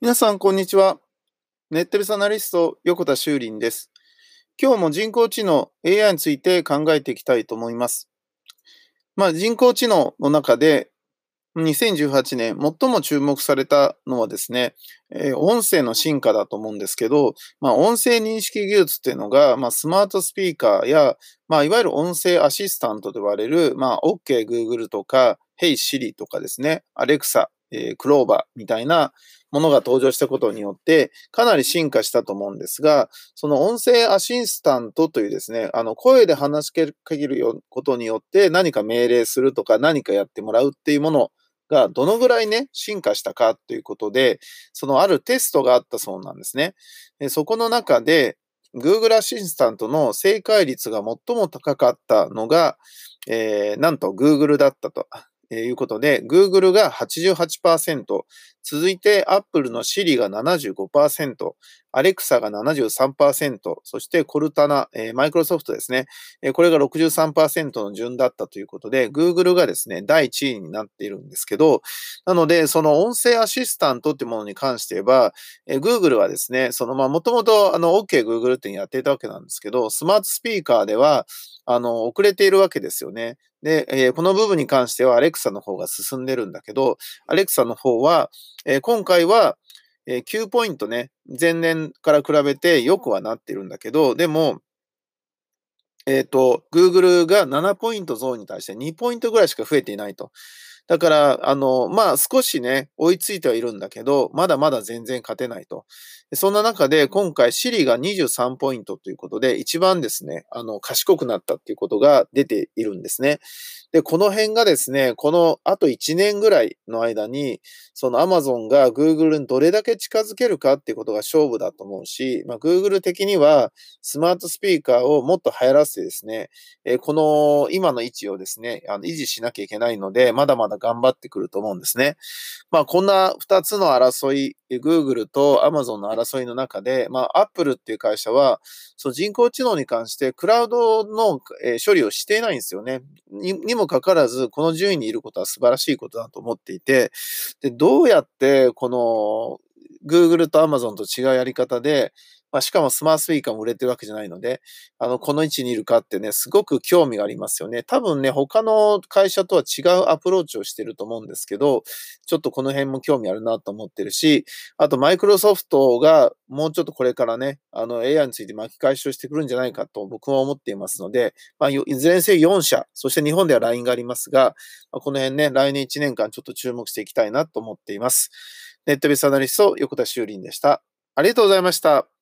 皆さん、こんにちは。ネットビスアナリスト、横田修林です。今日も人工知能 AI について考えていきたいと思います。まあ、人工知能の中で、2018年最も注目されたのはですね、えー、音声の進化だと思うんですけど、まあ、音声認識技術っていうのが、まあ、スマートスピーカーや、まあ、いわゆる音声アシスタントと呼ばれる、まあ、OK Google とか、Hey Siri とかですね、Alexa、えー、クローバーみたいなものが登場したことによって、かなり進化したと思うんですが、その音声アシスタントというですね、あの、声で話しかけることによって何か命令するとか何かやってもらうっていうものがどのぐらいね、進化したかということで、そのあるテストがあったそうなんですね。でそこの中で、Google アシスタントの正解率が最も高かったのが、えー、なんと Google だったと。えいうことで、Google が88%、続いて Apple の Siri が75%、Alexa が73%、そしてコルタナ、マイクロソフトですね、これが63%の順だったということで、Google がですね、第1位になっているんですけど、なので、その音声アシスタントってものに関して言えば、えー、Google はですね、そのまあ、もともとあの、OK Google ってやっていたわけなんですけど、スマートスピーカーでは、あの、遅れているわけですよね。で、えー、この部分に関しては Alexa の方が進んでるんだけど、Alexa の方は、えー、今回は、えー、9ポイントね、前年から比べて良くはなってるんだけど、でも、えっ、ー、と、Google が7ポイント増に対して2ポイントぐらいしか増えていないと。だから、あの、まあ、少しね、追いついてはいるんだけど、まだまだ全然勝てないと。そんな中で、今回、シリが23ポイントということで、一番ですね、あの、賢くなったっていうことが出ているんですね。で、この辺がですね、このあと1年ぐらいの間に、その Amazon が Google にどれだけ近づけるかっていうことが勝負だと思うし、まあ、Google 的にはスマートスピーカーをもっと流行らせてですね、えー、この今の位置をですね、あの維持しなきゃいけないので、まだまだ頑張ってくると思うんですね。まあ、こんな2つの争い、Google と Amazon の争いの中で、まあ、Apple っていう会社は、その人工知能に関してクラウドの処理をしていないんですよね。にもかかわらず、この順位にいることは素晴らしいことだと思っていて、で、どうやってこの Google と Amazon と違うやり方で、まあ、しかもスマートスピーカーも売れてるわけじゃないので、あの、この位置にいるかってね、すごく興味がありますよね。多分ね、他の会社とは違うアプローチをしてると思うんですけど、ちょっとこの辺も興味あるなと思ってるし、あとマイクロソフトがもうちょっとこれからね、あの AI について巻き返しをしてくるんじゃないかと僕は思っていますので、まあ、いずれにせよ4社、そして日本では LINE がありますが、まあ、この辺ね、来年1年間ちょっと注目していきたいなと思っています。ネットベースアナリスト、横田修林でした。ありがとうございました。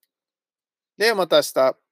ではまた明日。